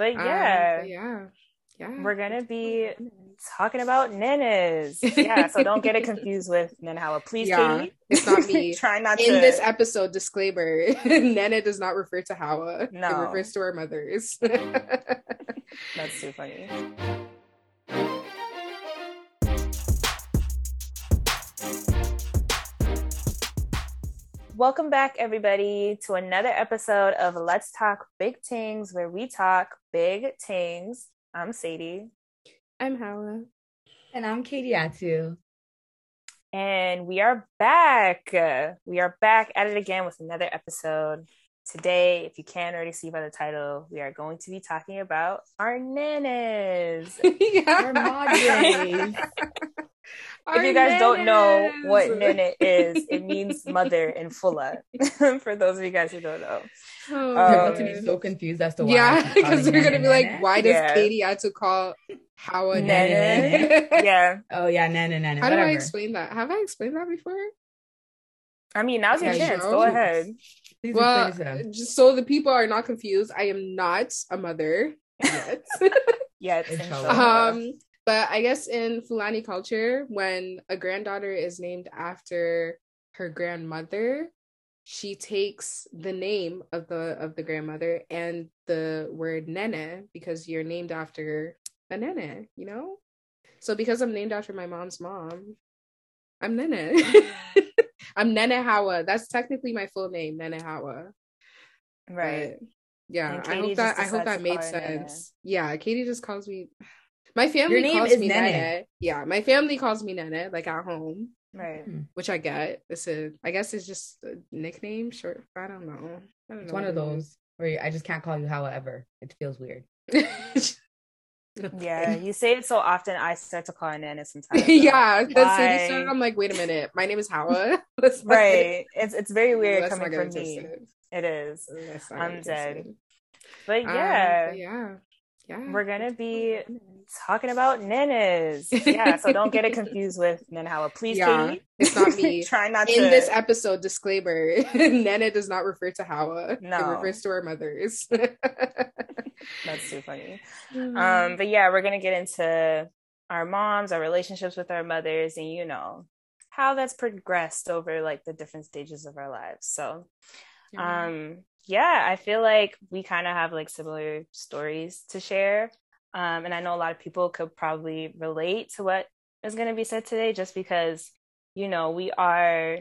But yeah, um, but yeah, yeah, we're gonna be talking about nenes. Yeah, so don't get it confused with Nenehawa. Please, yeah, Katie. it's not me. Try not In to. this episode, disclaimer: Nene does not refer to Hawa. No. it refers to our mothers. That's too funny. Welcome back, everybody, to another episode of Let's Talk Big Tings, where we talk big tings. I'm Sadie, I'm Hawa. And I'm Katie Atu. and we are back. We are back at it again with another episode. Today, if you can't already see by the title, we are going to be talking about our nanas. Our madres. if you guys don't know what nene is, it means mother in Fula. For those of you guys who don't know. Oh, You're about to be um, so confused as to why. Yeah, because calling they're gonna be like, why does Yeah. Katie have to call Hawa Nene. Nene? Yeah. Oh yeah, Nana Nana. How do I whatever. explain that? Have I explained that before? I mean, now's your Yeah, chance. Go ahead. Please Well, explain it to them. just so the people are not confused, I am not a mother yet. Yeah, it's Inshallah. inshallah. um, but I guess in Fulani culture, when a granddaughter is named after her grandmother, she takes the name of the of the grandmother and the word nene because you're named after a nene, you know? So because I'm named after my mom's mom, I'm Nene. I'm Nene Hawa. That's technically my full name, Nene Hawa. right. But, yeah, I hope that I hope that made call her Nene. sense. Yeah, Katie just calls me. My family Your name calls is me Nene. Nene. Yeah, my family calls me Nene, like at home, Right. Hmm. which I get. It's a, I guess it's just a nickname, short. I don't know. I don't It's know one of those where I just can't call you however. It feels weird. Yeah, you say it so often, I start to call her Nana sometimes. yeah? Sadie. I'm like, wait a minute. My name is Hawa. Right. It's it's very weird coming from me. It is. I'm dead. But Um, yeah, but yeah, yeah. we're gonna be talking about nenes. Yeah, so don't get it confused with Nenehawa. Please, Yeah, Katie. it's not me. Try not in to In this episode disclaimer nene does not refer to hawa No. it refers to our mothers That's too funny. Mm-hmm. Um, but yeah, we're gonna get into our moms, our relationships with our mothers, and you know how that's progressed over like the different stages of our lives. So Yeah. um yeah i feel like we kind of have like similar stories to share um and i know a lot of people could probably relate to what is going to be said today just because you know we are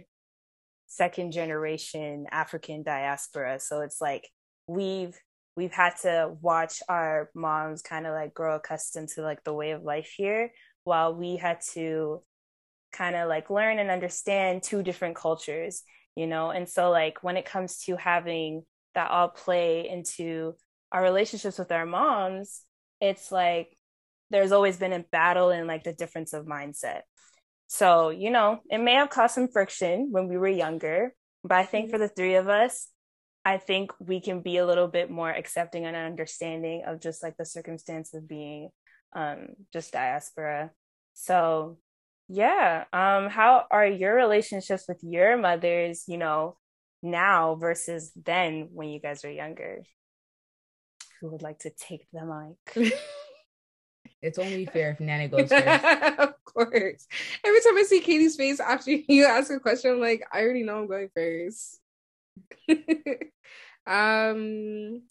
second generation african diaspora so it's like we've we've had to watch our moms kind of like grow accustomed to like the way of life here while we had to kind of like learn and understand two different cultures you know? And so like when it comes to having that all play into our relationships with our moms it's like there's always been a battle in like the difference of mindset. So you know it may have caused some friction when we were younger but i think for the three of us i think we can be a little bit more accepting and understanding of just like the circumstance of being um just diaspora. So yeah um how are your relationships with your mothers you know now versus then when you guys were younger? Who would like to take the mic? It's only fair if Nana goes first. of course. Every time i see katie's face after you ask a question i'm like i already know i'm going first. Um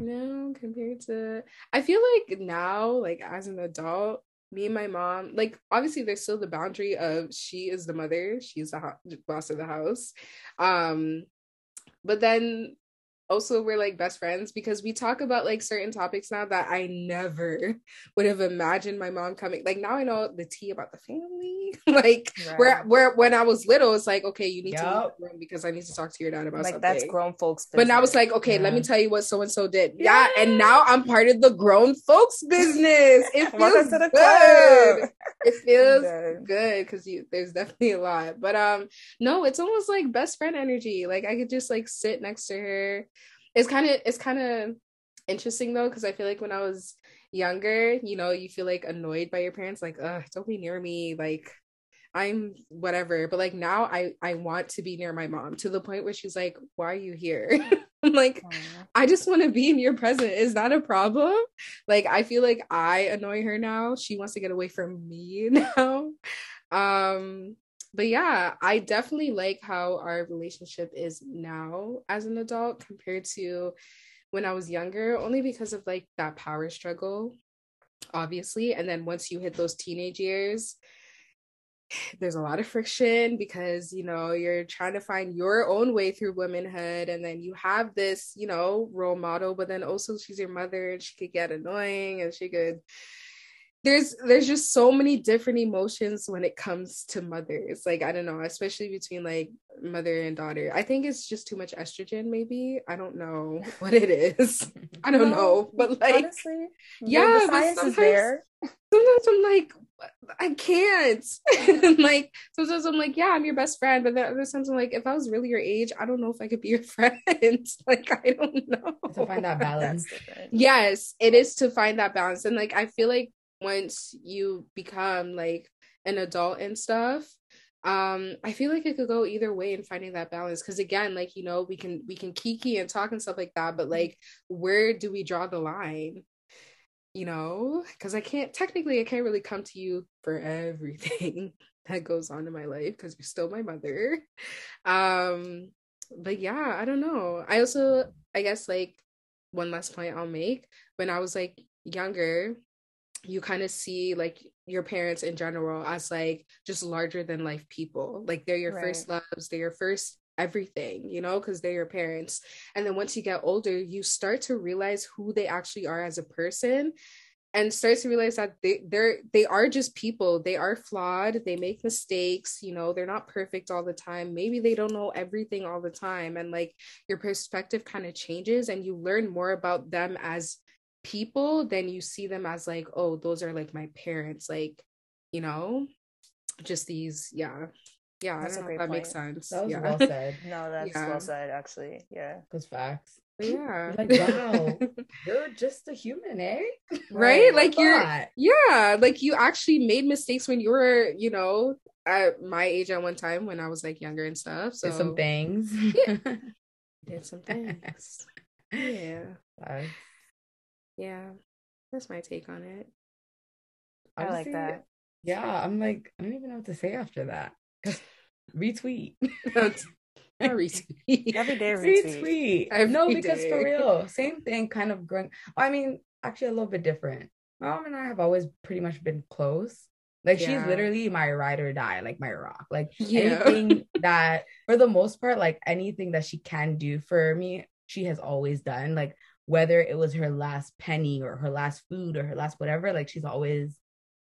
no compared to i feel like now like as an adult me and my mom like obviously there's still the boundary of she is the mother she's the ho- boss of the house. Um but then also we're like best friends because we talk about like certain topics now that I never would have imagined my mom coming. Like now I know the tea about the family. like where Right. where when I was little, it's like okay, you need to leave room because I need to talk to your dad about like something. that's grown folks But now it's like, okay, let me tell you what so and so did. Yeah. and now I'm part of the grown folks business. It feels to the good. club. It feels good because you there's definitely a lot. But um, no, it's almost like best friend energy. Like I could just like sit next to her. It's kind of it's kind of interesting though because I feel like when I was younger, you know, you feel like annoyed by your parents, like, ugh, don't be near me, like. I'm whatever, but like now I I want to be near my mom to the point where she's like, "Why are you here?" I'm like. I just want to be in your presence. Is that a problem? Like, I feel like I annoy her now. She wants to get away from me now. Um, but yeah, I definitely like how our relationship is now as an adult compared to when I was younger, only because of like that power struggle, obviously. And then once you hit those teenage years, there's a lot of friction because you know you're trying to find your own way through womanhood and then you have this you know role model but then also she's your mother and she could get annoying and she could there's there's just so many different emotions when it comes to mothers like i don't know especially between like mother and daughter i think it's just too much estrogen maybe i don't know what it is i don't No, know but like Honestly, yeah, but sometimes- there. sometimes I'm like, I can't. Like sometimes I'm like, yeah, I'm your best friend, but then other times I'm like, if I was really your age, I don't know if I could be your friend. like I don't know. to find that balance. Yes, it is to find that balance, and like I feel like once you become like an adult and stuff um i feel like it could go either way in finding that balance. Because again like you know we can we can kiki and talk and stuff like that but like where do we draw the line? You know? Because i can't technically i can't really come to you for everything that goes on in my life because you're still my mother. Um but yeah i don't know. I also i guess like one last point i'll make. When i was like younger you kind of see like your parents in general as like just larger than life people. Like they're your first loves they're your first everything you know because they're your parents. And then once you get older you start to realize who they actually are as a person and starts to realize that they they're they are just people. They are flawed. They make mistakes you know they're not perfect all the time. Maybe they don't know everything all the time. And like your perspective kind of changes and you learn more about them as people then you see them as like oh those are like my parents like you know just these yeah yeah That's i a don't know if great that makes sense That was yeah well said. No, that's Yeah. well said. Actually, yeah. Those facts. But yeah Like, wow. You're just a human, eh? right Right. like you're Thought. yeah like you actually made mistakes when you were you know at my age at one time when i was like younger and stuff so Did some things. Yeah. did some things yeah Facts. Yeah that's my take on it I like that. Yeah, I'm like, I don't even know what to say after that. 'Cause retweet. Retweet. Every day retweet. retweet. Every no, because for real, same thing, kind of growing. I mean, actually, a little bit different. My mom and I have always pretty much been close. Like she's literally my ride or die, like my rock. Like Yeah. anything that, for the most part, like anything that she can do for me, she has always done. Like whether it was her last penny or her last food or her last whatever, like she's always,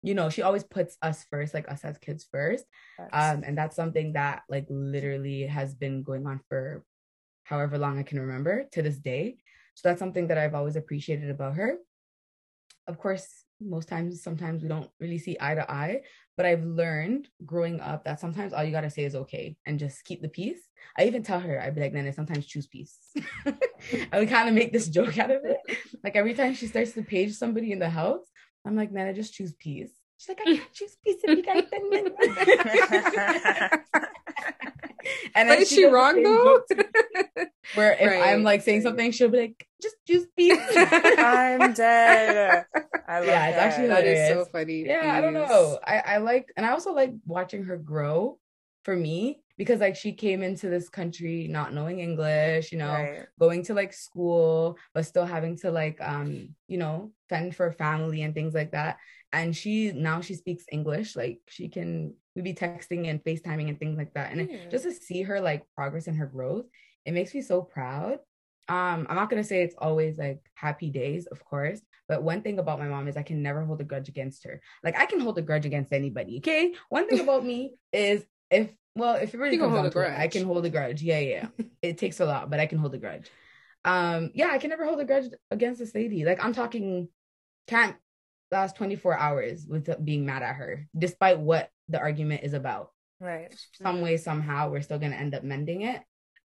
you know, she always puts us first, like us as kids first. Um and that's something that like literally has been going on for however long i can remember to this day. So that's something that i've always appreciated about her. Of course most times sometimes we don't really see eye to eye but i've learned growing up that sometimes all you got to say is okay and just keep the peace i even tell her i'd be like nana sometimes choose peace i would kind of make this joke out of it like every time she starts to page somebody in the house i'm like nana just choose peace she's like i can't choose peace if you guys and But is she the wrong though? where if I'm like saying something, she'll be like, just choose peace. I'm dead. I love Yeah, it's that. actually that is so funny. yeah, I don't know. I, I like, and I also like watching her grow for me because like she came into this country not knowing English, you know, Right. going to like school, but still having to like, um, you know, fend for family and things like that. And she now she speaks English, like she can we be texting and FaceTiming and things like that. And Yeah. just to see her like progress and her growth, it makes me so proud. Um, I'm not gonna say it's always like happy days, of course, but one thing about my mom is I can never hold a grudge against her. Like I can hold a grudge against anybody. Okay. One thing about me is if well, if it really You can comes hold a to it, I can hold a grudge. Yeah, yeah. it takes a lot, but I can hold a grudge. Um, yeah, I can never hold a grudge against this lady. Like I'm talking can't last 24 hours without being mad at her, despite what the argument is about Right. some way somehow we're still going to end up mending it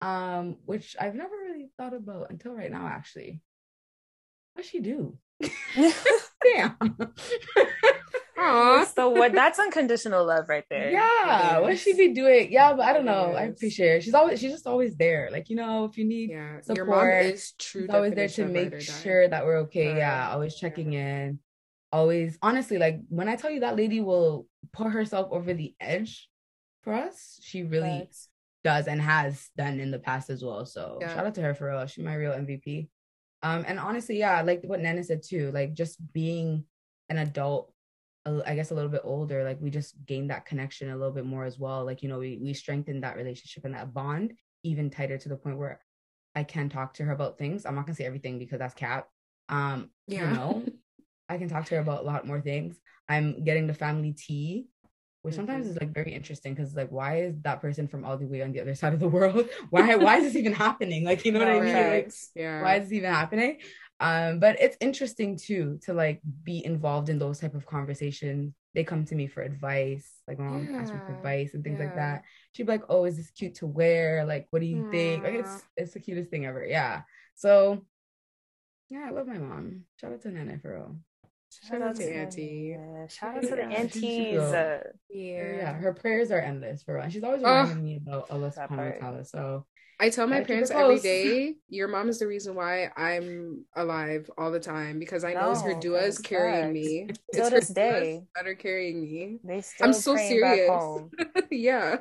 um which i've never really thought about until right now actually what she do damn I Aww. So what? That's unconditional love right there. Yeah, what she be doing? Yeah, but I don't know. I appreciate her. She's always she's just always there. Like you know, if you need yeah, support, your mom is true. She's always there to make sure that we're okay. yeah, always checking in. Always, honestly, like when I tell you that lady will put herself over the edge for us, she really does and has done in the past as well. So yeah. shout out to her for real. She's my real MVP. Um, and honestly, yeah, like what Nana said too, like just being an adult I guess a little bit older, like we just gained that connection a little bit more as well. Like, you know, we we strengthened that relationship and that bond even tighter to the point where I can talk to her about things. I'm not gonna say everything because that's cap. Um, yeah. you know, I can talk to her about a lot more things. I'm getting the family tea, which sometimes mm-hmm. is like very interesting because like why is that person from all the way on the other side of the world? why why is this even happening? Like, you know what I mean? Like, yeah. why is this even happening? um but it's interesting too to like be involved in those type of conversations they come to me for advice like my mom yeah. asks me for advice and things yeah. like that she'd be like oh is this cute to wear like what do you think like it's it's the cutest thing ever yeah so yeah i love my mom shout out to nana for real Shout, out to Auntie. Shout out to the aunties. Uh, yeah. yeah, her prayers are endless for her. She's always reminding me about Allah subhanahu wa ta'ala. So I tell my parents every day, your mom is the reason why I'm alive all the time because I know no, it's her duas carrying me. Still it's this day that are carrying me. They still I'm so serious. yeah.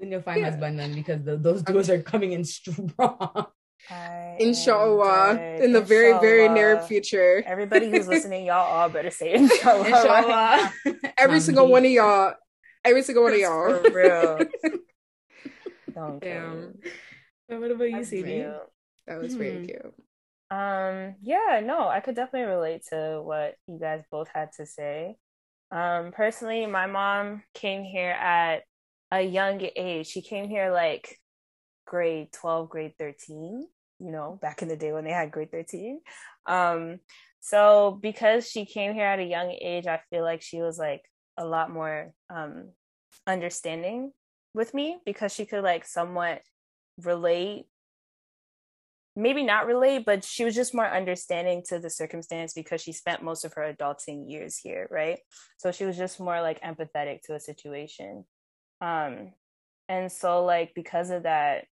And you'll find yeah. husband then because the, those duas are coming in strong. I inshallah in the very very near future everybody who's listening y'all all better say inshallah, inshallah. every single one of y'all every single one of y'all for real don't Damn. What about you, Sadie? That was mm-hmm. very cute. Um, yeah, no, I could definitely relate to what you guys both had to say. Um, personally, my mom came here at a young age. She came here like grade 12, grade 13, you know, back in the day when they had grade 13. Um, so because she came here at a young age, I feel like she was like a lot more um understanding with me because she could like somewhat relate maybe not relate but she was just more understanding to the circumstance because she spent most of her adulting years here right so she was just more like empathetic to a situation um and so like because of that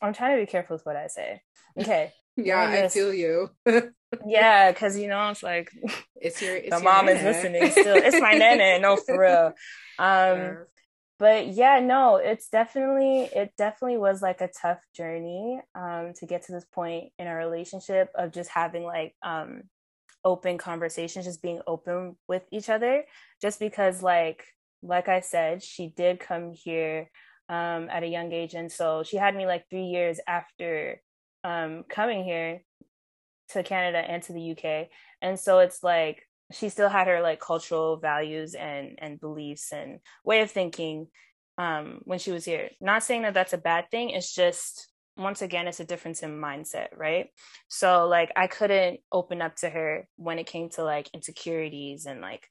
i'm trying to be careful with what i say. Okay. Yeah i feel you. Yeah because you know it's like it's your it's the your mom nana. is listening still. It's my nana no for real. Um but yeah no it's definitely it definitely was like a tough journey um to get to this point in our relationship of just having like um open conversations just being open with each other just because like like i said she did come here um at a young age and so she had me like 3 years after um coming here to canada and to the uk and so it's like she still had her like cultural values and and beliefs and way of thinking um when she was here. Not saying that that's a bad thing it's just once again it's a difference in mindset right? So like i couldn't open up to her when it came to like insecurities and like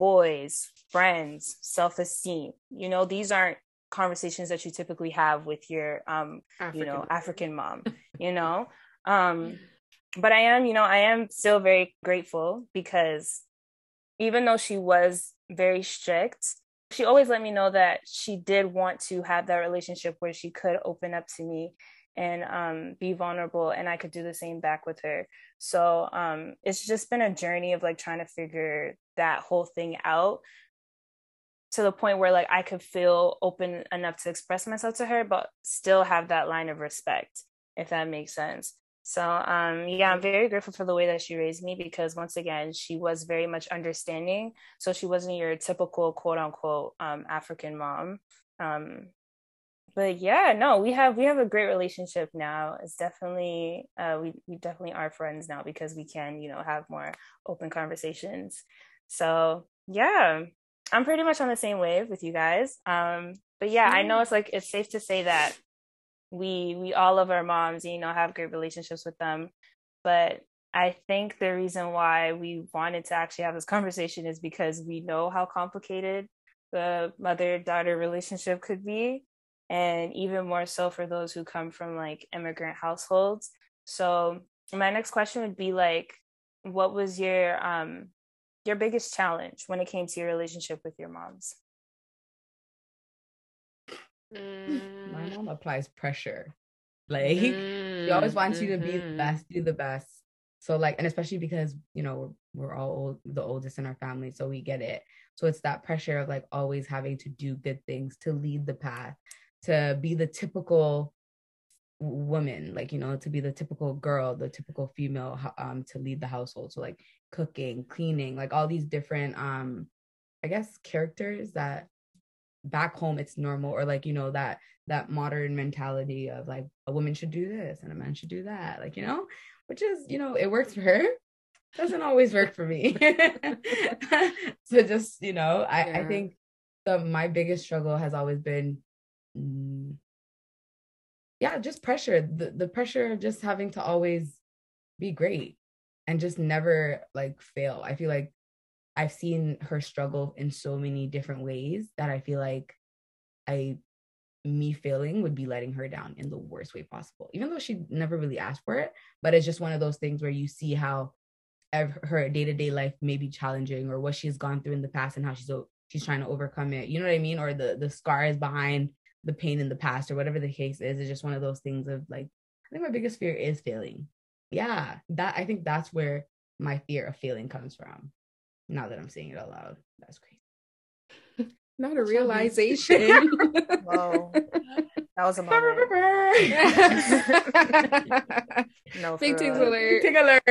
boys friends self-esteem. You know these aren't conversations that you typically have with your um african. you know african mom you know? Um but I am, you know, I am still very grateful because even though she was very strict, she always let me know that she did want to have that relationship where she could open up to me and um, be vulnerable and i could do the same back with her. So um, it's just been a journey of like trying to figure that whole thing out to the point where like i could feel open enough to express myself to her but still have that line of respect if that makes sense so um yeah, I'm very grateful for the way that she raised me because once again, she was very much understanding. So she wasn't your typical quote unquote um African mom. Um but yeah, no, we have we have a great relationship now. It's definitely uh we we definitely are friends now because we can, you know, have more open conversations. So yeah, I'm pretty much on the same wave with you guys. Um but yeah, I know it's like it's safe to say that we we all love our moms you know have great relationships with them but i think the reason why we wanted to actually have this conversation is because we know how complicated the mother daughter relationship could be and even more so for those who come from like immigrant households so my next question would be like what was your um your biggest challenge when it came to your relationship with your moms? Mm. My mom applies pressure. Like mm-hmm. she always wants you to be the mm-hmm. best, do the best. So like, and especially because you know we're, we're all old, the oldest in our family, so we get it. So it's that pressure of like always having to do good things, to lead the path, to be the typical woman, like you know, to be the typical girl, the typical female, um, to lead the household. So like cooking, cleaning, like all these different, um, I guess characters that back home it's normal or like you know that that modern mentality of like a woman should do this and a man should do that like you know which is you know it works for her. Doesn't always work for me. So just you know i yeah. i think the my biggest struggle has always been mm, yeah just pressure the, the pressure of just having to always be great and just never like fail i feel like i've seen her struggle in so many different ways that i feel like i me failing would be letting her down in the worst way possible, even though she never really asked for it. But it's just one of those things where you see how her day to day life may be challenging or what she's gone through in the past and how she's she's trying to overcome it. You know what I mean? Or the the scars behind the pain in the past or whatever the case is. It's just one of those things of like, I think my biggest fear is failing. Yeah, that I think that's where my fear of failing comes from. Now that I'm saying it out loud, that's crazy not a realization. Whoa. That was a moment. no, big things alert. Big alert.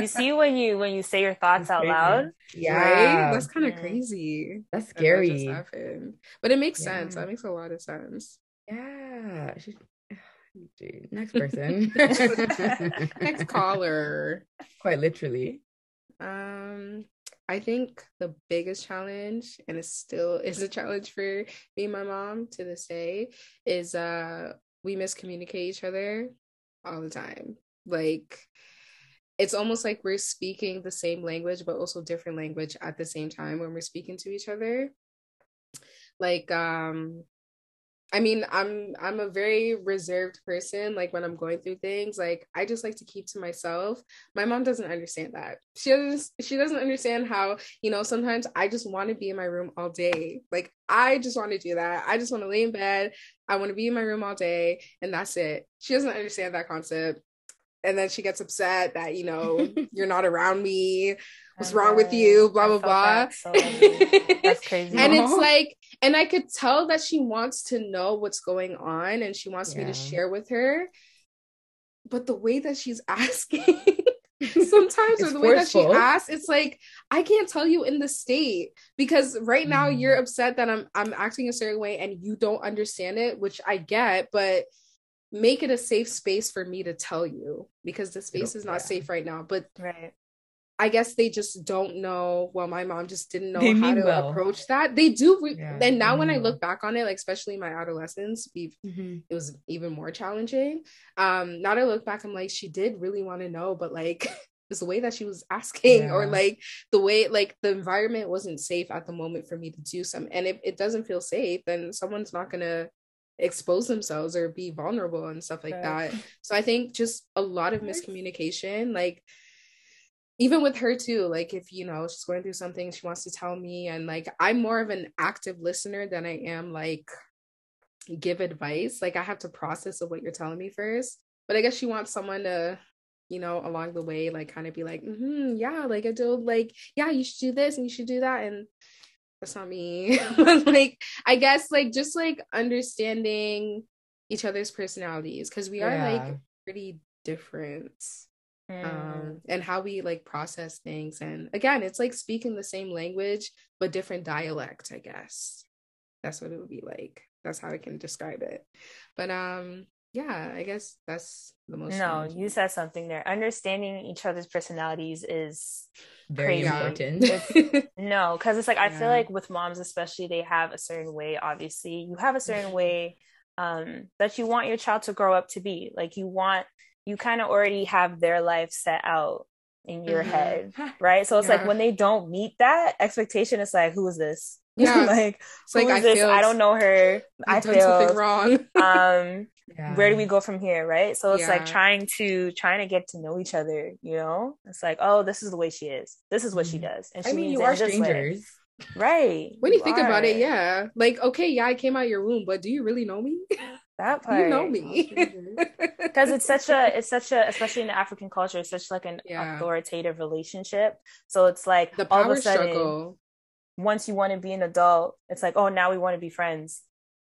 you see when you when you say your thoughts out loud, yeah, right? That's kind of mm. crazy. That's scary. That but it makes yeah. sense. That makes a lot of sense. Yeah. Next person. Next caller. Quite literally. Um, I think the biggest challenge, and it still is a challenge for me and my mom to this day, is uh we miscommunicate each other all the time. Like it's almost like we're speaking the same language but also different language at the same time when we're speaking to each other. Like um I mean, I'm I'm a very reserved person. Like when I'm going through things, like I just like to keep to myself. My mom doesn't understand that. She doesn't she doesn't understand how, you know, sometimes I just want to be in my room all day. Like I just want to do that. I just want to lay in bed. I want to be in my room all day and that's it. She doesn't understand that concept. And then she gets upset that, you know, you're not around me. What's wrong with you? Blah blah blah. That so that's crazy. and it's like and I could tell that she wants to know what's going on and she wants yeah. me to share with her. But the way that she's asking, sometimes or the forceful. way that she asks, it's like I can't tell you in the state because right now mm. you're upset that I'm I'm acting a certain way and you don't understand it, which I get, but make it a safe space for me to tell you because the space is not yeah. safe right now. But right. I guess they just don't know. Well, my mom just didn't know they how to well. approach that. They do. Re- yeah, and now when I look back on it, like especially my adolescence, mm-hmm. it was even more challenging. Um, now that I look back, I'm like, she did really want to know, but like it's the way that she was asking, yeah. or like the way like the environment wasn't safe at the moment for me to do some. And if it doesn't feel safe, then someone's not gonna expose themselves or be vulnerable and stuff like right. that. So I think just a lot of miscommunication, like even with her too like if you know she's going through something she wants to tell me and like i'm more of an active listener than i am like give advice like i have to process of what you're telling me first but i guess she wants someone to you know along the way like kind of be like mm-hmm, yeah like i do like yeah you should do this and you should do that and that's not me but like i guess like just like understanding each other's personalities because we are like pretty different mm. um, and how we like process things. And again, it's like speaking the same language but different dialect, I guess. That's what it would be like. That's how I can describe it. But um yeah, I guess that's the most. No, you said something there. Understanding each other's personalities is very crazy. important. no, because it's like I feel like with moms, especially, they have a certain way. Obviously, you have a certain way um, that you want your child to grow up to be. Like you want you kind of already have their life set out in your mm-hmm. head, right? So it's yeah. like when they don't meet that expectation, it's like, who is this? Yeah, like, it's like I this? Feel I don't know her. I feel something wrong. um, Yeah. where do we go from here right so it's like trying to trying to get to know each other you know it's like oh this is the way she is this is what she Mhm. does and I mean, you are in this way. strangers. right When you think about it, yeah. Like, okay, yeah, I came out your womb, but do you really know me? That part you know me. because it's such a it's such a especially in the african culture it's such like an Yeah. authoritative relationship so it's like the all of a sudden struggle. once you want to be an adult it's like oh now we want to be friends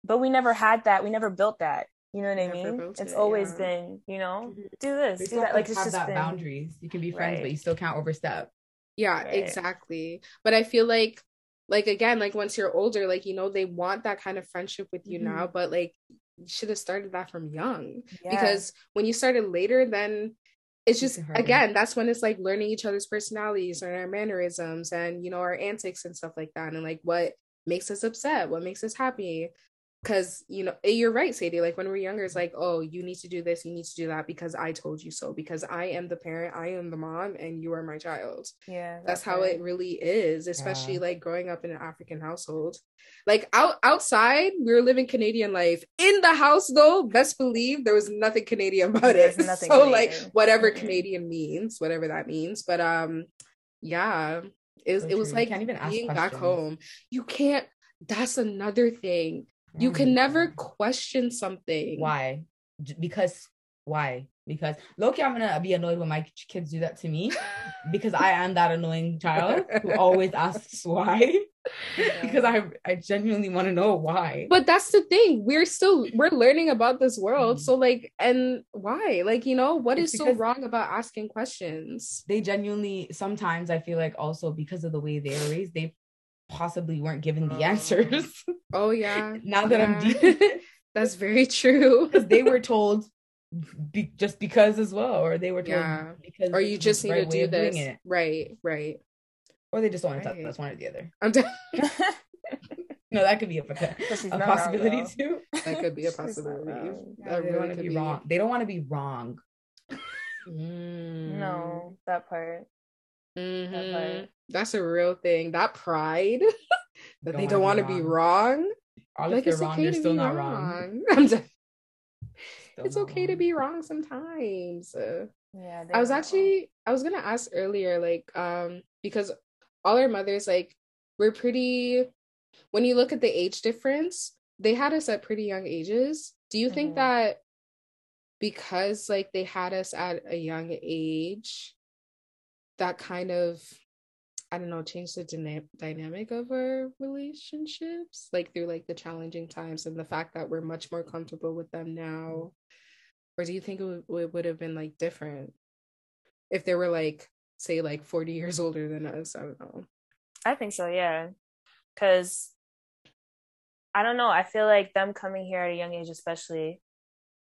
but we never had that we never built that you know what i mean it's it, always yeah. been you know Mhm. do this They do that like it's have just that been boundaries. You can be friends, Right. but you still can't overstep. Yeah, Right. exactly. But I feel like like again, like once you're older, like you know, they want that kind of friendship with you Mhm. now, but like you should have started that from young. yeah. Because when you started later, then it's just again, that's when it's like learning each other's personalities and our mannerisms and you know, our antics and stuff like that. And like what makes us upset, what makes us happy. Cause you know, eh, you're right, Sadie. Like when we're younger, it's like, oh, you need to do this, you need to do that because I told you so, because I am the parent, I am the mom, and you are my child yeah that's how right. it really is especially Yeah. like growing up in an african household like out outside we were living canadian life in the house though best believe there was nothing canadian about There's it nothing so like whatever Mm-mm. canadian means whatever that means but um yeah it, was So it was like can't even ask being back home you can't that's another thing you can never question something Why? Because why? Because Loki, I'm gonna be annoyed when my kids do that to me because I am that annoying child who always asks why. because I I genuinely want to know why. but that's the thing we're still we're learning about this world Mhm. so like and why like you know what It's is so wrong about asking questions they genuinely sometimes I feel like also because of the way they're raised, they possibly weren't given the Oh. answers. oh yeah now that I'm deep, that's very true because they were told be, just because as well, or they were told Yeah. because or you just need right to do this it. right right or they just want to Right. touch us one or the other. i'm d- No, that could be a, a not wrong, possibility too. that could be a possibility. Yeah, they don't really want to be, be. wrong. They don't want to be wrong. Mm. no that part Mhm. part. that's a real thing that pride that Don't they don't want wanna be be wrong All like if they're it's wrong, okay they're to still be not wrong. wrong Still it's not okay to be wrong sometimes yeah I was they're wrong. actually I was gonna ask earlier, like, um, because all our mothers, like, we're pretty when you look at the age difference, they had us at pretty young ages. Do you think Mhm. that because like they had us at a young age, that kind of I don't know, changed the dyna- dynamic of our relationships, like through like the challenging times and the fact that we're much more comfortable with them now? Or do you think it would, it would have been like different if they were like, say, like 40 years older than us? I don't know. I think so, yeah. Because I don't know. I feel like them coming here at a young age, especially,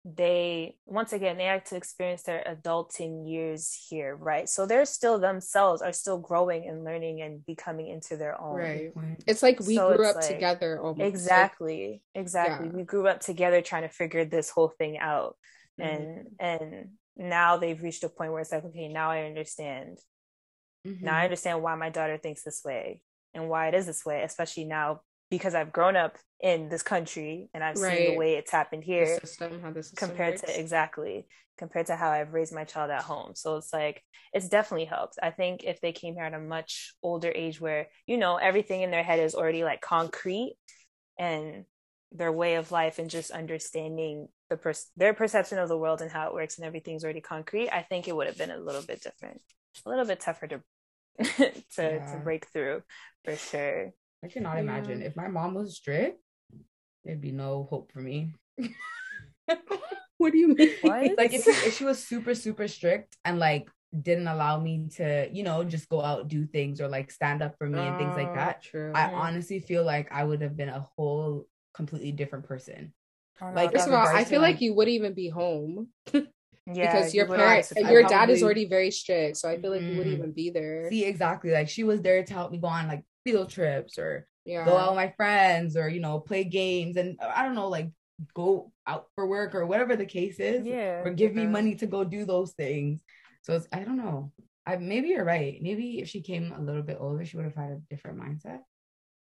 they, once again, they had to experience their adulting years here, right? So they're still themselves, are still growing and learning and becoming into their own. Right. It's like we So grew up like- together almost. Exactly. Exactly. Yeah. We grew up together trying to figure this whole thing out. Mhm. And and now they've reached a point where it's like, okay, now I understand. Mhm. Now I understand why my daughter thinks this way and why it is this way, especially now because I've grown up in this country and I've seen the way it's happened the here system, how the system compared works. to exactly compared to how I've raised my child at home. So it's like it's definitely helped. I think if they came here at a much older age where, you know, everything in their head is already like concrete and their way of life and just understanding the pers- their perception of the world and how it works and everything's already concrete, I think it would have been a little bit different. A little bit tougher to to, to break through for sure. I cannot imagine if my mom was strict, there'd be no hope for me. What do you mean? What? like if, if she was super super strict and like didn't allow me to you know just go out do things or like stand up for me and things like Oh, that True. i honestly feel like i would have been a whole completely different person oh, I like, First of all, I feel like like- you wouldn't even be home yeah, because your parents, have to I your fight. dad is already very strict. So I feel like you wouldn't mm-hmm. even be there. see exactly like she was there to help me go on like field trips or yeah. go out with my friends or you know play games and i don't know like go out for work or whatever the case is Yeah. or give me money to go do those things so it's, i don't know I, maybe you're right maybe if she came a little bit older she would have had a different mindset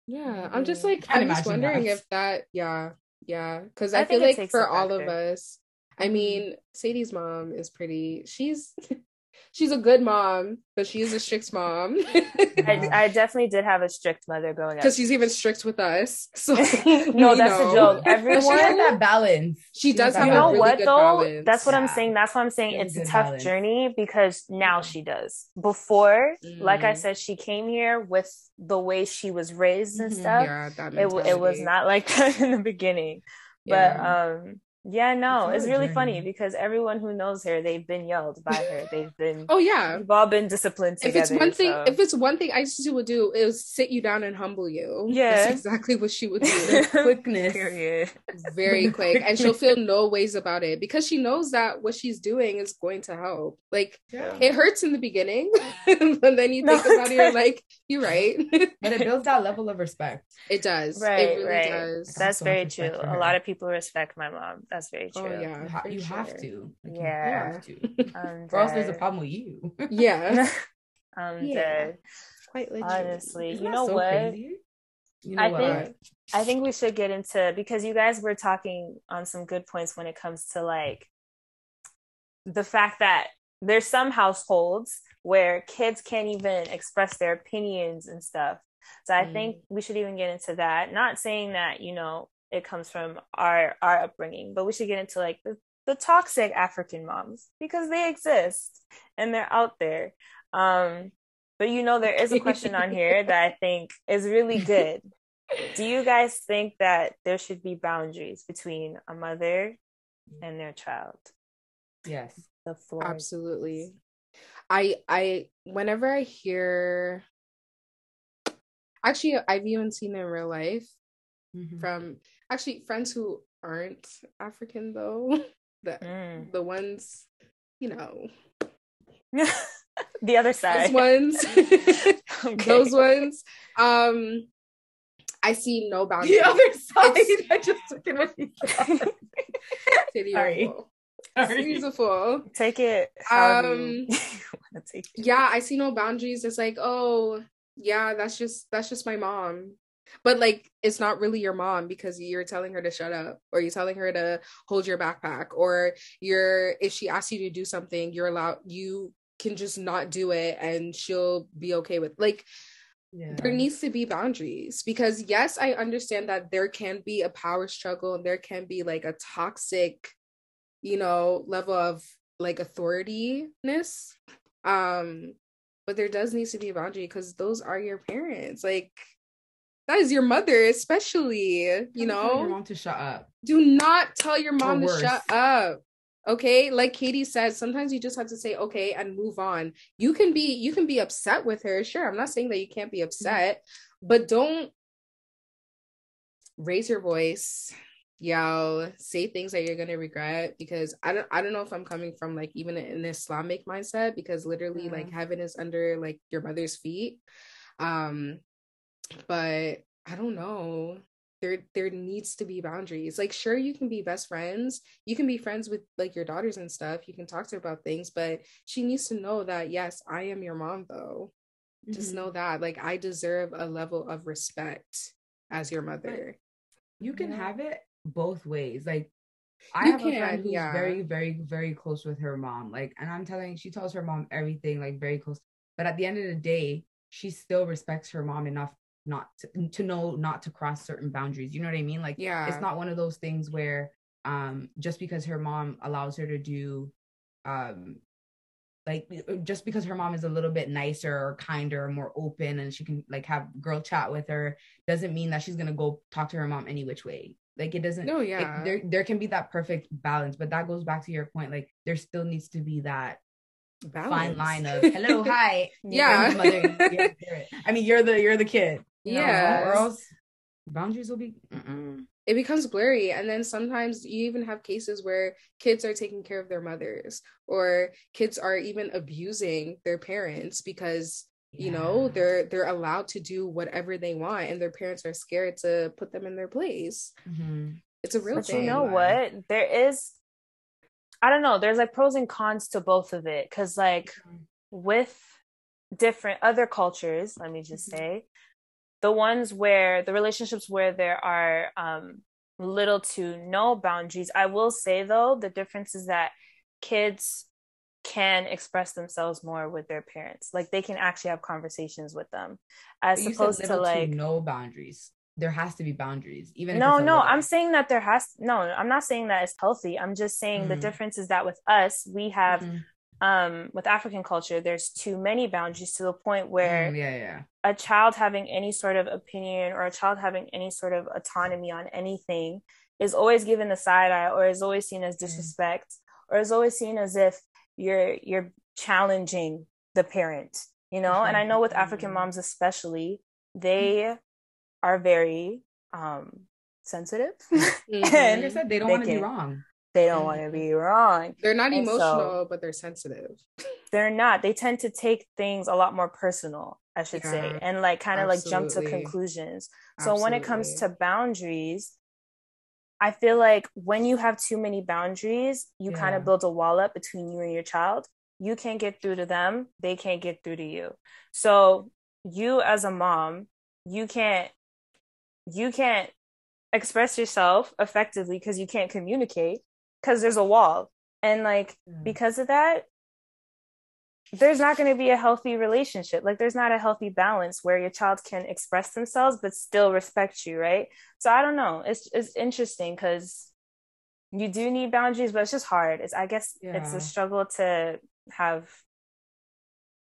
Yeah, I'm just Mhm. like Can't I'm just wondering that. if that yeah Yeah, because I, I feel like for all of us, I mm-hmm. mean, Sadie's mom is pretty. She's she's a good mom, but she is a strict mom. I, I, definitely did have a strict mother growing up because she's even strict with us. So no, that's know. a joke. Everyone she has that balance. She, does have. You know really what though? Balance. That's what yeah. I'm saying. That's what I'm saying. It's a tough balance. journey because now she does. Before, mm. like I mm. said, she came here with the way she was raised and mm-hmm. stuff. Yeah, it it was not like that in the beginning. Yeah. But um yeah, no, it's, it's really funny because everyone who knows her, they've been yelled by her. They've been oh yeah, we've all been disciplined together. If it's one thing, if it's one thing, I she would do is sit you down and humble you. Yeah, that's exactly what she would do. Quickness, period. Very quick, and she'll feel no ways about it because she knows that what she's doing is going to help. Like yeah. it hurts in the beginning, but then you think no, about it, you're like, you're right. but it builds that level of respect. It does. Right, it really right. Does. That's so very true. A lot of people respect my mom. That's very oh, true. Oh, yeah, you, ha- you sure. have to. Like, yeah, you have to. or else there's a problem with you. yeah, I'm yeah. Quite literally. Honestly, Isn't you know so what? You know I what? think I think we should get into because you guys were talking on some good points when it comes to like the fact that there's some households where kids can't even express their opinions and stuff. So I mm. think we should even get into that. Not saying that, you know, it comes from our our upbringing but we should get into like the, the toxic african moms because they exist and they're out there. Um but you know there is a question on here that i think is really good. Do you guys think that there should be boundaries between a mother and their child? Yes. The floor absolutely. I i whenever i hear actually i've even seen in real life mm-hmm. from actually friends who aren't African though. The mm. the ones, you know. the other side. Those ones. okay. Those ones. Um I see no boundaries. The other side. It's, I just took it with you. Sorry. Beautiful. Take it. Um, take it. Yeah, I see no boundaries. It's like, oh, yeah, that's just that's just my mom but like it's not really your mom because you're telling her to shut up or you're telling her to hold your backpack or you're if she asks you to do something you're allowed you can just not do it and she'll be okay with like yeah. there needs to be boundaries because yes i understand that there can be a power struggle and there can be like a toxic you know level of like authorityness um but there does need to be a boundary because those are your parents like that is your mother, especially. You know, your mom to shut up. Do not tell your mom to shut up. Okay, like Katie said, sometimes you just have to say okay and move on. You can be you can be upset with her. Sure, I'm not saying that you can't be upset, mm-hmm. but don't raise your voice y'all say things that you're going to regret because i don't i don't know if i'm coming from like even an islamic mindset because literally yeah. like heaven is under like your mother's feet um but I don't know. There there needs to be boundaries. Like sure you can be best friends. You can be friends with like your daughters and stuff. You can talk to her about things, but she needs to know that yes, I am your mom though. Mm-hmm. Just know that like I deserve a level of respect as your mother. You can yeah. have it both ways. Like I you have can, a friend who's yeah. very, very, very close with her mom. Like, and I'm telling, she tells her mom everything, like very close. But at the end of the day, she still respects her mom enough not to, to know not to cross certain boundaries you know what i mean? Like yeah. it's not one of those things where um just because her mom allows her to do um like uh, just because her mom is a little bit nicer or kinder or more open and she can like have girl chat with her doesn't mean that she's gonna go talk to her mom any which way. Like it doesn't no yeah. it, there there can be that perfect balance but that goes back to your point like there still needs to be that Balance. fine line of hello hi yeah mother, i mean you're the you're the kid yeah or else boundaries will be mm-mm. it becomes blurry and then sometimes you even have cases where kids are taking care of their mothers or kids are even abusing their parents because yeah. you know they're they're allowed to do whatever they want and their parents are scared to put them in their place mm-hmm. it's a real but thing you know what there is i don't know there's like pros and cons to both of it because like mm-hmm. with different other cultures let me just mm-hmm. say the ones where the relationships where there are um, little to no boundaries. I will say though, the difference is that kids can express themselves more with their parents. Like they can actually have conversations with them, as opposed to like to no boundaries. There has to be boundaries, even. No, no, I'm saying that there has. No, I'm not saying that it's healthy. I'm just saying mm-hmm. the difference is that with us, we have. Mm-hmm. Um, with African culture, there's too many boundaries to the point where mm, yeah, yeah. a child having any sort of opinion or a child having any sort of autonomy on anything is always given the side eye or is always seen as mm. disrespect mm. or is always seen as if you're you're challenging the parent you know and i know with african moms especially they are very um sensitive mm-hmm. and like I said, they don't want to be wrong they don't want to be wrong they're not and emotional so, but they're sensitive they're not they tend to take things a lot more personal i should yeah, say and like kind of like jump to conclusions so absolutely. when it comes to boundaries I feel like when you have too many boundaries, you yeah. kind of build a wall up between you and your child. You can't get through to them, they can't get through to you. So, you as a mom, you can't you can't express yourself effectively because you can't communicate because there's a wall. And like mm. because of that, there's not going to be a healthy relationship. Like there's not a healthy balance where your child can express themselves but still respect you, right? So I don't know. It's it's interesting because you do need boundaries, but it's just hard. It's I guess yeah. it's a struggle to have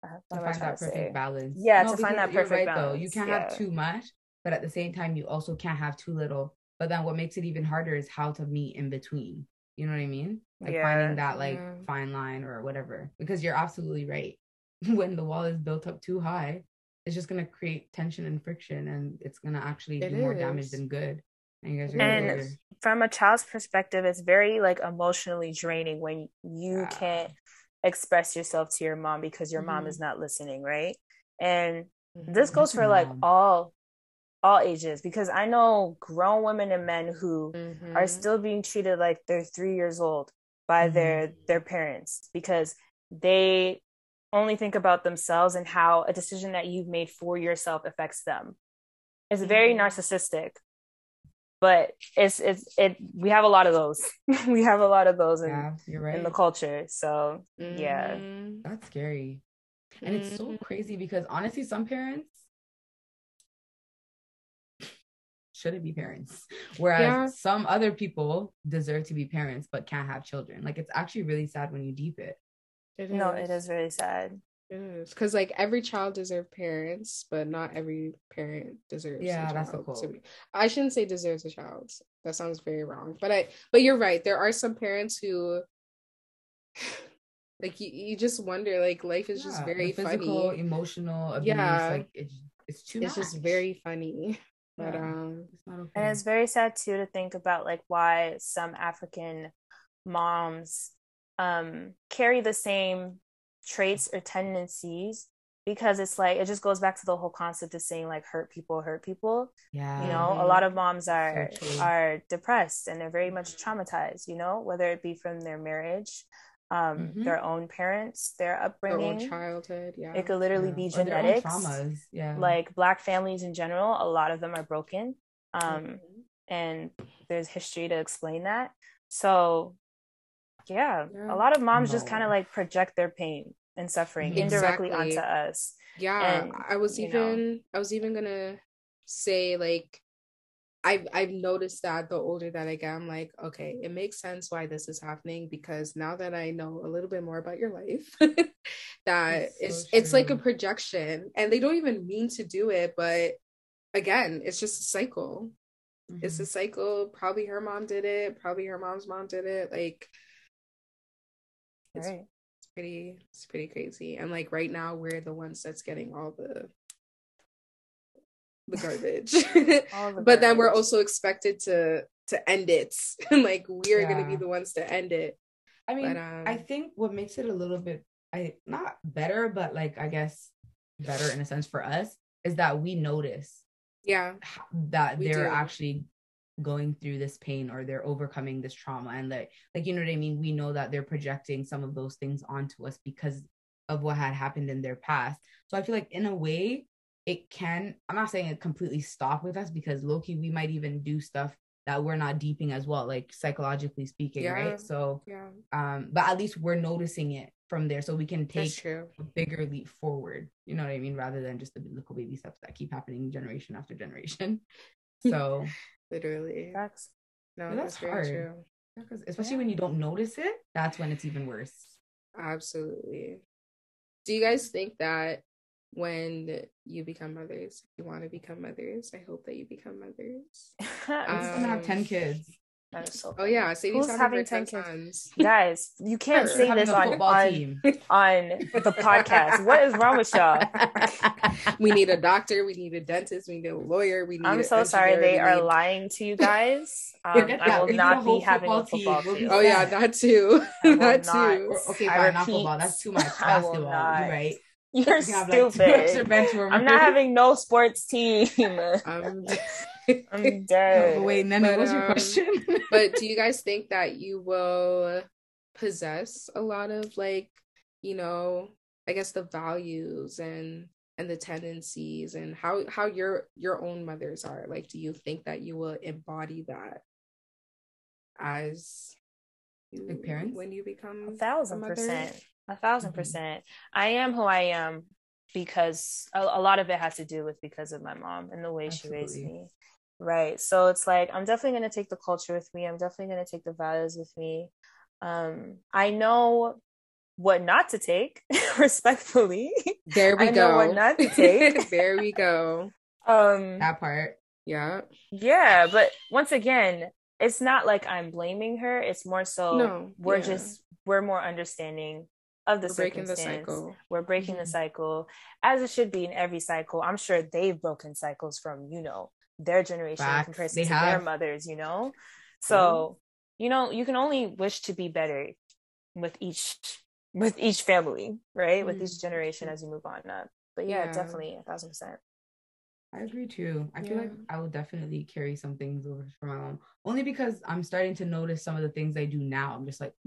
uh, to find that perfect balance. Yeah, no, to find that perfect right, balance. Though. You can't yeah. have too much, but at the same time, you also can't have too little. But then what makes it even harder is how to meet in between. You know what I mean? Like yeah. finding that like yeah. fine line or whatever. Because you're absolutely right. when the wall is built up too high, it's just gonna create tension and friction and it's gonna actually it do is. more damage than good. And you guys are And from a child's perspective, it's very like emotionally draining when you yeah. can't express yourself to your mom because your mm-hmm. mom is not listening, right? And mm-hmm. this goes for like all all ages because I know grown women and men who mm-hmm. are still being treated like they're three years old by mm-hmm. their their parents because they only think about themselves and how a decision that you've made for yourself affects them. It's very mm-hmm. narcissistic, but it's it's it. We have a lot of those. we have a lot of those in, yeah, you're right. in the culture. So yeah, mm-hmm. that's scary, and it's so mm-hmm. crazy because honestly, some parents shouldn't be parents. Whereas yeah. some other people deserve to be parents but can't have children. Like it's actually really sad when you deep it, it no it is. really sad. It is. Because like every child deserves parents but not every parent deserves yeah that's a quote. Be, i shouldn't say deserves a child. That sounds very wrong. But i but you're right. There are some parents who like you, you just wonder like life is yeah, just very physical funny. emotional abuse yeah. like it's it's too it's much. just very funny but yeah. um it's okay. and it's very sad too to think about like why some african moms um carry the same traits or tendencies because it's like it just goes back to the whole concept of saying like hurt people hurt people yeah you know a lot of moms are so are depressed and they're very much traumatized you know whether it be from their marriage um mm-hmm. their own parents their upbringing their childhood yeah it could literally yeah. be genetics traumas yeah like black families in general a lot of them are broken um mm-hmm. and there's history to explain that so yeah, yeah. a lot of moms no. just kind of like project their pain and suffering exactly. indirectly onto us yeah and, i was even know. i was even gonna say like I've I've noticed that the older that I get, I'm like, okay, it makes sense why this is happening because now that I know a little bit more about your life, that it's it's, so it's like a projection, and they don't even mean to do it, but again, it's just a cycle. Mm-hmm. It's a cycle. Probably her mom did it. Probably her mom's mom did it. Like, it's, right. it's pretty it's pretty crazy. And like right now, we're the ones that's getting all the the garbage. the but garbage. then we're also expected to to end it. like we're yeah. gonna be the ones to end it. I mean, but, um, I think what makes it a little bit I not better, but like I guess better in a sense for us is that we notice yeah that they're do. actually going through this pain or they're overcoming this trauma and like like you know what i mean we know that they're projecting some of those things onto us because of what had happened in their past so i feel like in a way it can i'm not saying it completely stop with us because loki we might even do stuff that we're not deeping as well, like psychologically speaking, Yeah. right? So Yeah, um, but at least we're noticing it from there so we can take a bigger leap forward. You know what I mean? Rather than just the little baby steps that keep happening generation after generation. So Literally. Facts. No, Yeah, that's, that's very hard. true. yeah, 'cause especially when you don't notice it, that's when it's even worse. Absolutely. Do you guys think that when you become mothers, if you want to become mothers, I hope that you become mothers. I'm just gonna have Um, 10 kids. So Oh yeah, Sadie's Who's having, having 10 10 kids? sons. guys, you can't say this on on, on the podcast. What is wrong with y'all? We need a doctor, we need a dentist, we need a lawyer, we need I'm so sorry they are need- lying to you guys. Um, yeah, I will we need a not be having a football football team. Team. Oh yeah, that too. That not. too. Or- okay, I fine, not football. That's too much. I will Basketball. not. You're right. You're We can like, stupid. I'm not having no sports team. Um, I'm dead. but wait, Nene, But, what was your um, question? but do you guys think that you will possess a lot of like you know i guess the values and and the tendencies and how how your your own mothers are like do you think that you will embody that as you, Like parents? when you become A thousand mother? percent. A 1000 Mhm. percent. I am who I am because a, a lot of it has to do with because of my mom and the way she raised me. Right. So it's like I'm definitely gonna take the culture with me. I'm definitely gonna take the values with me. Um, I know what not to take, respectfully. there we I go know what not to take. there we go Um that part. yeah yeah, but once again, it's not like I'm blaming her. It's more so No, we're yeah. just we're more understanding of the We're breaking the circumstance. cycle We're breaking the Mhm. cycle as it should be in every cycle. I'm sure they've broken cycles from, you know, their generation Facts. comparison They to their mothers, you know? So, you know, you can only wish to be better with each with each family, right? With each Mhm. generation as you move on up. But yeah, Yeah. definitely a thousand percent. I agree too. I feel like I will definitely carry some things over for my mom, only because I'm starting to notice some of the things I do now. I'm just like,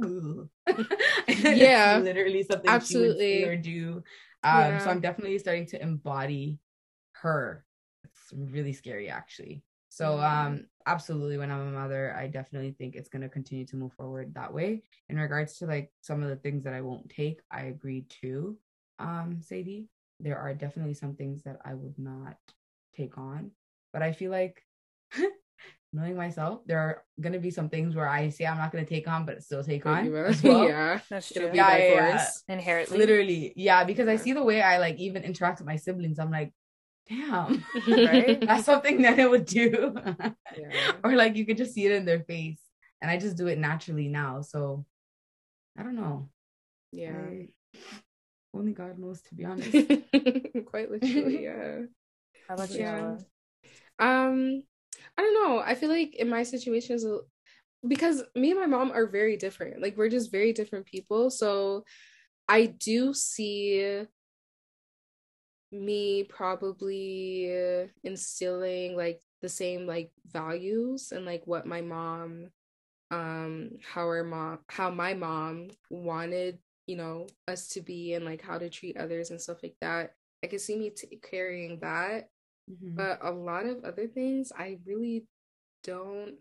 Yeah. Literally something Absolutely. she would or do. Um, Yeah. so I'm definitely starting to embody her. It's really scary, actually. So, um, absolutely, when I'm a mother, I definitely think it's gonna continue to move forward that way. In regards to like some of the things that I won't take, I agree too. Um, Sadie, there are definitely some things that I would not take on. But I feel like knowing myself, there are gonna be some things where I say I'm not gonna take on, but still take on as well. yeah That's it'll true. be Yeah, by yeah, yeah. force Inherently. Literally, yeah, because I see the way I like even interact with my siblings. I'm like, damn, Right? that's something that I would do. yeah or like you could just see it in their face. And I just do it naturally now. So I don't know. yeah I- only God knows to be honest. quite literally yeah How about you, Yeah. Um i don't know. I feel like in my situations because me and my mom are very different. Like we're just very different people. So i do see me probably instilling like the same like values and like what my mom um how her mom how my mom wanted you know us to be and like how to treat others and stuff like that. I could see me t- carrying that Mhm. but a lot of other things i really don't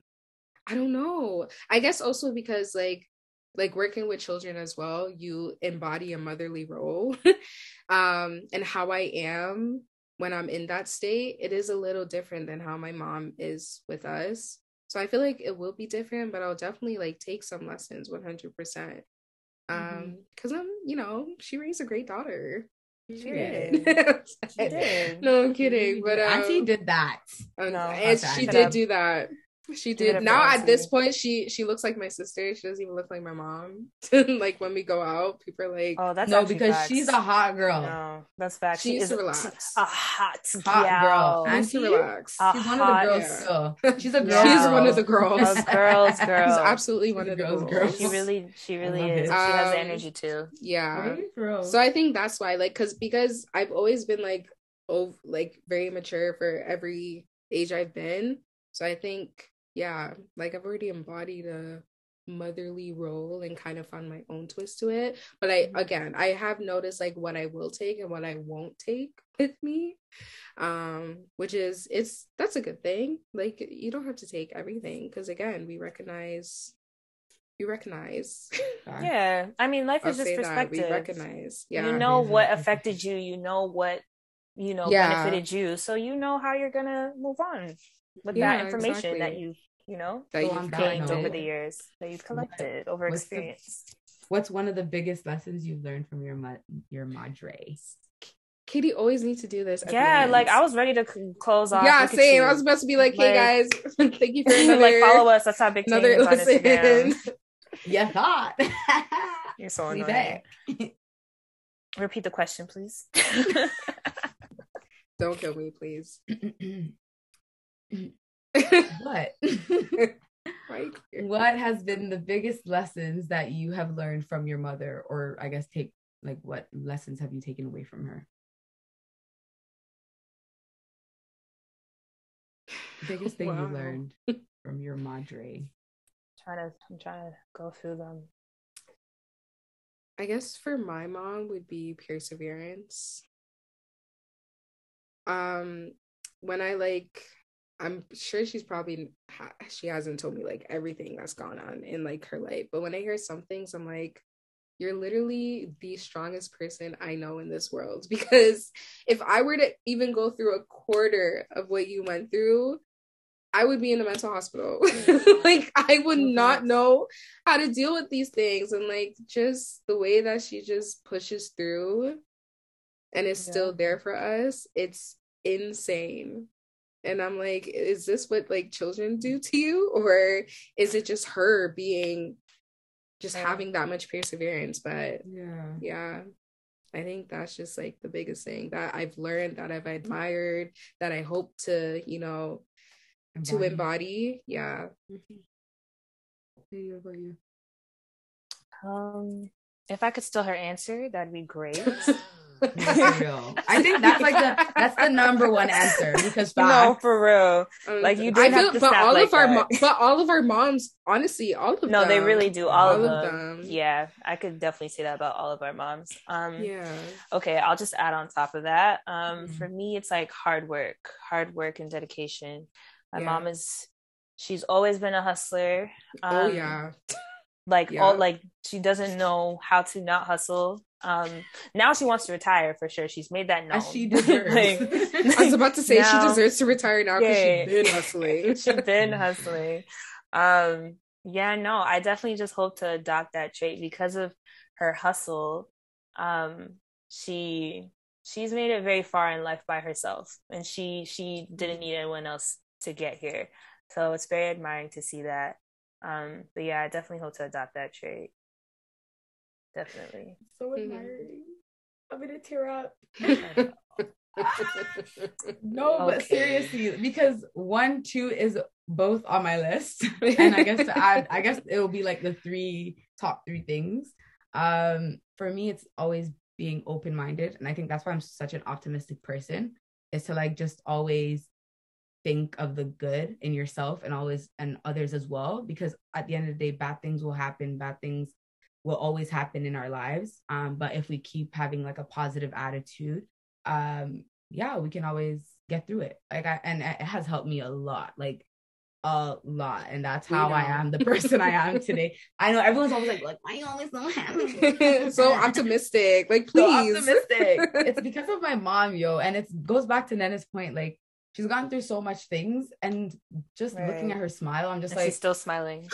i don't know. I guess also because like like working with children as well you embody a motherly role. Um and how i am when i'm in that state it is a little different than how my mom is with us. So i feel like it will be different but i'll definitely like take some lessons 100% um Mhm. because i'm you know she raised a great daughter She did. She did. no i'm kidding but um, Auntie did that. and, No, and she did do that. She Give did. Now at this point, she she looks like my sister. She doesn't even look like my mom. like when we go out, people are like, Oh, that's no, because facts. she's a hot girl. No, that's fact. She She needs is to a- relax. a hot, Hot gal. girl. "Needs to Auntie? relax." A She's one of the girls yeah. She's a girl. She's one of the girl. girls. Those girls, girl. She's absolutely one a of the girl's girls. She really, she really is. it. she has the Um, energy too. Yeah. Really. So I think that's why, like, cause because I've always been like, oh, like very mature for every age I've been. So I think, yeah, like I've already embodied a motherly role and kind of found my own twist to it. But I again, I have noticed like what I will take and what I won't take with me. Um, which is it's that's a good thing. Like you don't have to take everything because again, we recognize we recognize. yeah. I mean life is just perspective. We recognize. Yeah. You know what affected you, you know what you know yeah. benefited you. So you know how you're gonna move on with yeah, that information exactly. that you you know that you've gained over the years that you've collected what, over experience. The, what's one of the biggest lessons you've learned from your ma- your madre? Katie always needs to do this. Yeah, like I was ready to close off. Yeah, same. I was supposed to be like, "Hey guys, thank you for another like follow us." That's how big another listen. yeah, thought. You're so annoying. Repeat the question, please. Don't kill me, please. what? right. What has been the biggest lessons that you have learned from your mother, or I guess take like what lessons have you taken away from her? Biggest thing wow. you learned from your madre. I'm Trying to, I'm trying to go through them. I guess for my mom would be perseverance. Um, when I like I'm sure she's probably she hasn't told me like everything that's gone on in like her life, but when I hear some things, I'm like, you're literally the strongest person I know in this world. Because if I were to even go through a quarter of what you went through, I would be in a mental hospital. like I would not know how to deal with these things, and like just the way that she just pushes through and is yeah. still there for us, it's insane and i'm like is this what like children do to you or is it just her being just yeah. having that much perseverance? But yeah. yeah i think that's just like the biggest thing that i've learned that i've admired that i hope to you know embody. to embody. yeah. Mm-hmm. about you? Um if i could steal her answer that'd be great I think that's like the that's the number one answer because no, for real. Um, like you did have to but all like of our mo- but all of our moms, honestly, all of them. no, them, they really do. All, all of, them. them. Yeah, I could definitely say that about all of our moms. Um, yeah. Okay, I'll just add on top of that. Um, mm-hmm. for me, it's like hard work, hard work and dedication. My yeah. mom is, she's always been a hustler. Oh, um, oh yeah. Like yeah. all like she doesn't know how to not hustle um, now she wants to retire for sure. She's made that known. As she deserves. like, I was about to say now, she deserves to retire now because yeah, she's been hustling. she's been hustling. Um, yeah, no, I definitely just hope to adopt that trait because of her hustle. Um, she she's made it very far in life by herself, and she she didn't need anyone else to get here. So it's very admiring to see that. Um, but yeah, I definitely hope to adopt that trait. Definitely. So admiring. Mm-hmm. I'm gonna tear up. no, okay. but seriously, because one, two is both on my list. and I guess to add, I guess it will be like the three top three things. Um, for me, it's always being open-minded. And I think that's why I'm such an optimistic person, is to like just always think of the good in yourself and always and others as well. Because at the end of the day, bad things will happen, bad things will always happen in our lives. Um, but if we keep having like a positive attitude, um, yeah, we can always get through it. Like I and it has helped me a lot. Like a lot and that's how I am the person I am today. I know everyone's always like, like why you always so happy? so optimistic. Like please. So optimistic. it's because of my mom, yo. And it goes back to Nena's point. Like she's gone through so much things and just right. looking at her smile, I'm just and like she's still smiling.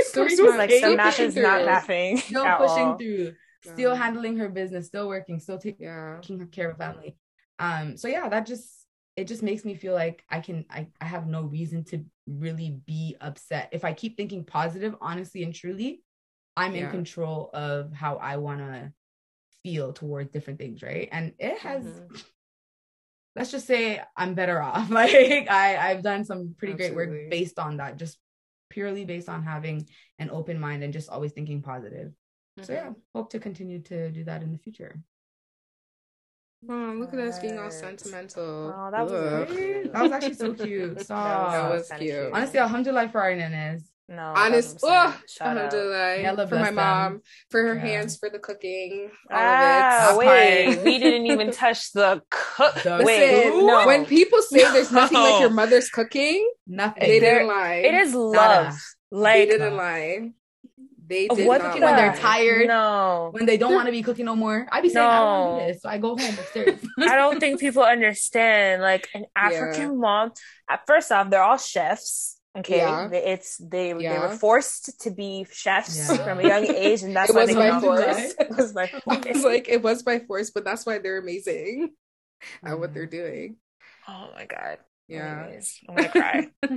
Still like Samantha's not laughing. Still pushing all. through, yeah. still handling her business, still working, still taking yeah. care of family. Um, so yeah, that just it just makes me feel like I can I, I have no reason to really be upset. If I keep thinking positive, honestly and truly, I'm yeah. in control of how I wanna feel towards different things, right? And it has mm-hmm. let's just say I'm better off. Like I, I've done some pretty Absolutely. great work based on that, just purely based on having an open mind and just always thinking positive. Mm-hmm. So yeah, hope to continue to do that in the future. Oh, look at us being all sentimental. Oh, that was that was actually so cute. So that was, cute. Honestly, alhamdulillah for our nanas. No, Honest, 1000%. oh, Shout out. alhamdulillah, Yalla for my them. mom, for her Yeah. hands for the cooking, all Ah, of it. wait, we didn't even touch the cook. The Wait, Listen, no. when people say there's nothing like your mother's cooking, Nothing. they didn't lie. it is love. They didn't lie. They did what not when they're tired, no. when they don't want to be cooking no more. I be saying I don't want to do this, so I go home upstairs. I don't think people understand. Like an African mom. At first off, they're all chefs. Okay, Yeah. It's they they were forced to be chefs Yeah. from a young age, and that's It why was they by can force. force. It was by force. It's like it was by force, but that's why they're amazing at what they're doing. Oh my god. Yeah, Anyways, I'm gonna cry. I'm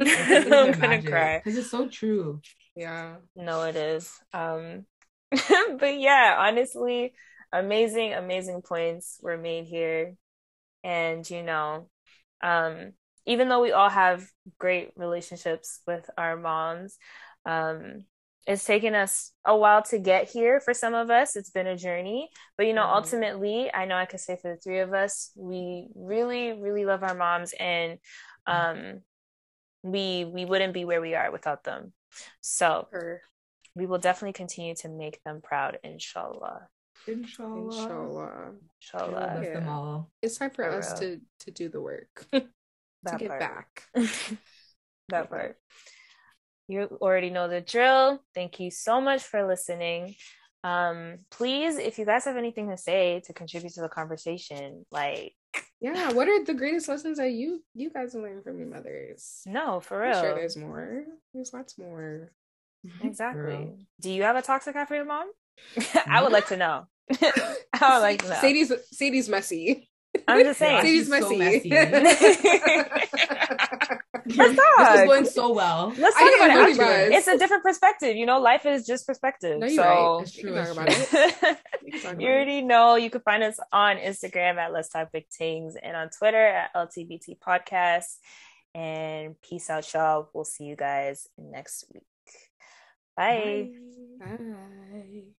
gonna cry. because it's so true. yeah. No, it is. Um, but yeah, honestly, amazing, amazing points were made here. And you know, um, even though we all have great relationships with our moms, um, it's taken us a while to get here for some of us. It's been a journey, but you know, Mhm. ultimately, I know I could say for the three of us, we really, really love our moms, and um, we we wouldn't be where we are without them. So Her. we will definitely continue to make them proud, inshallah. Inshallah. Inshallah. Inshallah. Bless them Yeah. all. It's time for, For us real. to to do the work to That get back. that part. You already know the drill. Thank you so much for listening. Um, please, if you guys have anything to say to contribute to the conversation, like Yeah. What are the greatest lessons that you you guys learned from your mothers? no, for I'm real. sure there's more. There's lots more. Exactly. real. Do you have a toxic after your mom? I would like to know. I would like to know. Sadie's Sadie's messy. I'm just Yeah, saying. Sadie's she's so messy. Let's This is going so well. Let's talk didn't about it really afterwards. It's a different perspective. You know, life is just perspective. No, you're so right. It's true, it's about it. We can talk about you already know you can find us on Instagram at Let's Talk Big Things and on Twitter at LTBT Podcast. And peace out, y'all. We'll see you guys next week. Bye. Bye.